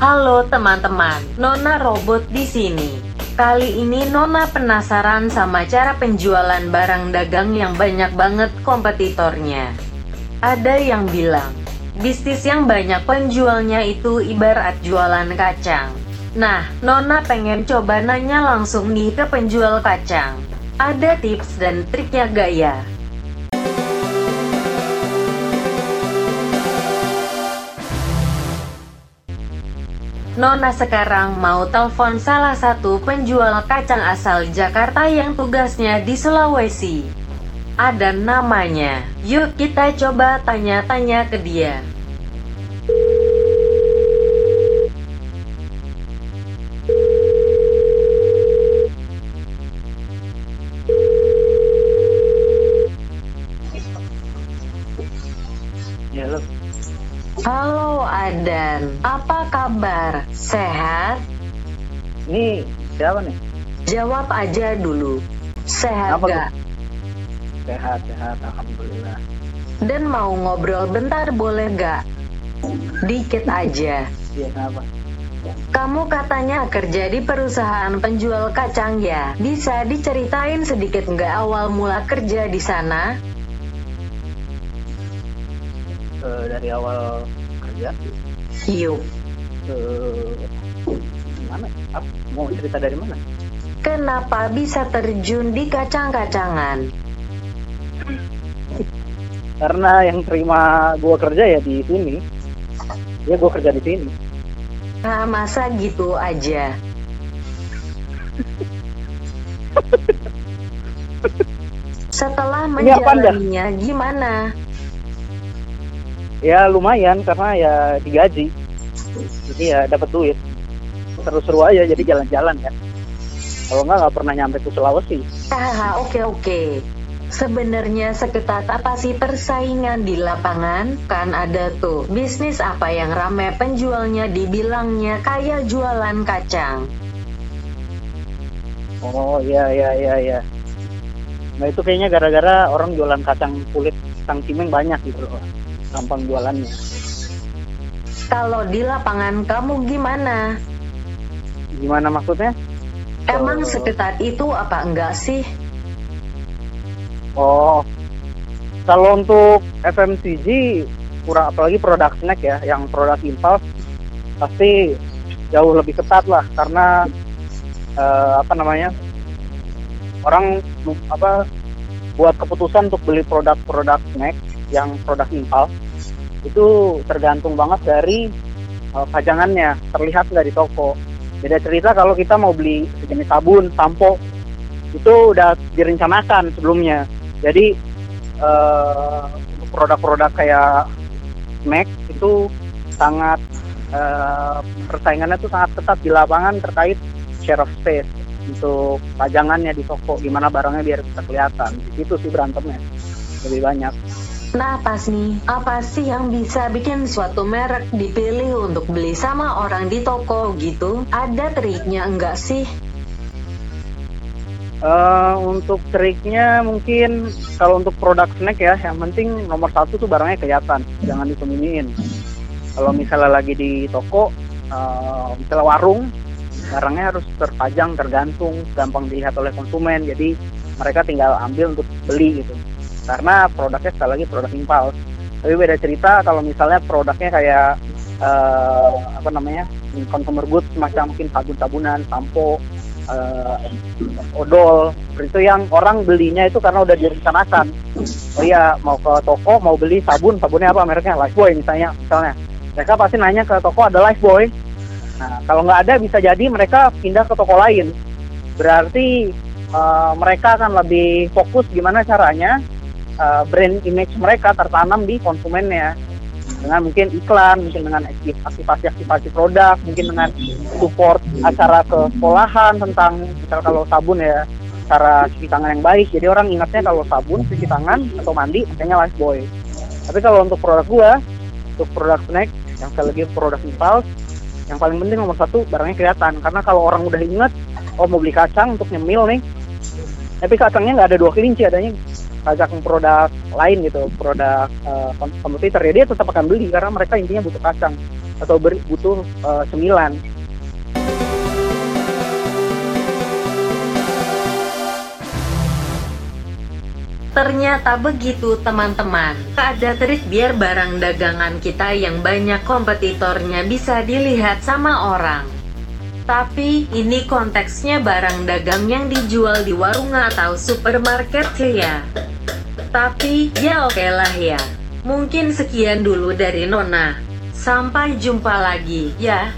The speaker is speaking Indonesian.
Halo teman-teman, Nona Robot di sini. Kali ini Nona penasaran sama cara penjualan barang dagang yang banyak banget kompetitornya. Ada yang bilang, bisnis yang banyak penjualnya itu ibarat jualan kacang. Nah, Nona pengen coba nanya langsung nih ke penjual kacang. Ada tips dan triknya gak ya? Nona sekarang mau telepon salah satu penjual kacang asal Jakarta yang tugasnya di Sulawesi. Ada namanya. Yuk kita coba tanya-tanya ke dia. Adan, apa kabar? Sehat? ini siapa nih? Jawab aja dulu. Sehat Apa tuh? gak? Sehat, sehat, alhamdulillah. Dan mau ngobrol bentar boleh gak? Dikit aja. Iya kenapa? Kamu katanya kerja di perusahaan penjual kacang ya? Bisa diceritain sedikit nggak awal mula kerja di sana? Eh, dari awal kerja Yuk, ke mana? Apa? Mau cerita dari mana? kenapa bisa terjun di kacang-kacangan? Karena yang terima gua kerja ya di sini. Ya gua kerja di sini. Nah, masa gitu aja? Setelah menjalaninya gimana? Ya lumayan karena ya digaji. Jadi ya dapat duit. Seru-seru aja jadi jalan-jalan ya. Kalau nggak nggak pernah nyampe ke Sulawesi. Hahaha, oke oke. Sebenarnya seketat apa sih persaingan di lapangan? Kan ada tuh bisnis apa yang rame penjualnya dibilangnya kayak jualan kacang. Oh iya iya iya iya. Nah itu kayaknya gara-gara orang jualan kacang kulit kacang cimeng banyak gitu loh. Gampang jualannya. Kalau di lapangan kamu gimana? Gimana maksudnya? Emang Oh. seketat itu apa enggak sih? Oh, kalau untuk FMCG kurang apalagi produk snack ya, yang produk impulse pasti jauh lebih ketat lah karena eh, apa namanya orang apa buat keputusan untuk beli produk-produk snack yang produk impulse itu tergantung banget dari eh, pajangannya terlihat nggak di toko. Beda cerita kalau kita mau beli sejenis sabun, sampo itu udah direncanakan sebelumnya. Jadi untuk produk-produk kayak Mac itu sangat eh, persaingannya tuh sangat ketat di lapangan terkait share of space untuk pajangannya di toko gimana barangnya biar bisa kelihatan. Di situ sih berantemnya lebih banyak. Nah pas nih, apa sih yang bisa bikin suatu merek dipilih untuk beli sama orang di toko gitu? Ada triknya enggak sih? Eh, untuk triknya mungkin kalau untuk produk snack ya yang penting nomor satu tuh barangnya kelihatan jangan disembunyiin kalau misalnya lagi di toko eh, misalnya warung barangnya harus terpajang tergantung gampang dilihat oleh konsumen jadi mereka tinggal ambil untuk beli gitu karena produknya sekali lagi produk impulse tapi beda cerita kalau misalnya produknya kayak eh, apa namanya consumer goods semacam mungkin sabun-sabunan sampo eh, odol. Itu yang orang belinya itu karena udah direncanakan. Oh iya mau ke toko mau beli sabun. Sabunnya apa mereknya? Lifebuoy misalnya misalnya. Mereka pasti nanya ke toko ada Lifebuoy nah kalau nggak ada bisa jadi mereka pindah ke toko lain. Berarti eh, mereka akan lebih fokus gimana caranya eh, brand image mereka tertanam di konsumennya dengan mungkin iklan, mungkin dengan aktivasi-aktivasi produk, mungkin dengan support acara ke sekolahan tentang misal kalau sabun ya cara cuci tangan yang baik. Jadi orang ingatnya kalau sabun cuci tangan atau mandi makanya Lifebuoy. Tapi kalau untuk produk gua, untuk produk snack yang sekali lagi produk impulse, yang paling penting nomor satu barangnya kelihatan. Karena kalau orang udah ingat, oh mau beli kacang untuk nyemil nih, tapi kacangnya nggak ada dua kelinci adanya kacang produk lain gitu produk kom- kompetitor ya dia tetap akan beli karena mereka intinya butuh kacang atau ber- butuh cemilan. Ternyata begitu teman-teman. Ada trik biar barang dagangan kita yang banyak kompetitornya bisa dilihat sama orang. Tapi, ini konteksnya barang dagang yang dijual di warung atau supermarket ya. Tapi, ya oke lah ya. Mungkin sekian dulu dari Nona. Sampai jumpa lagi, ya.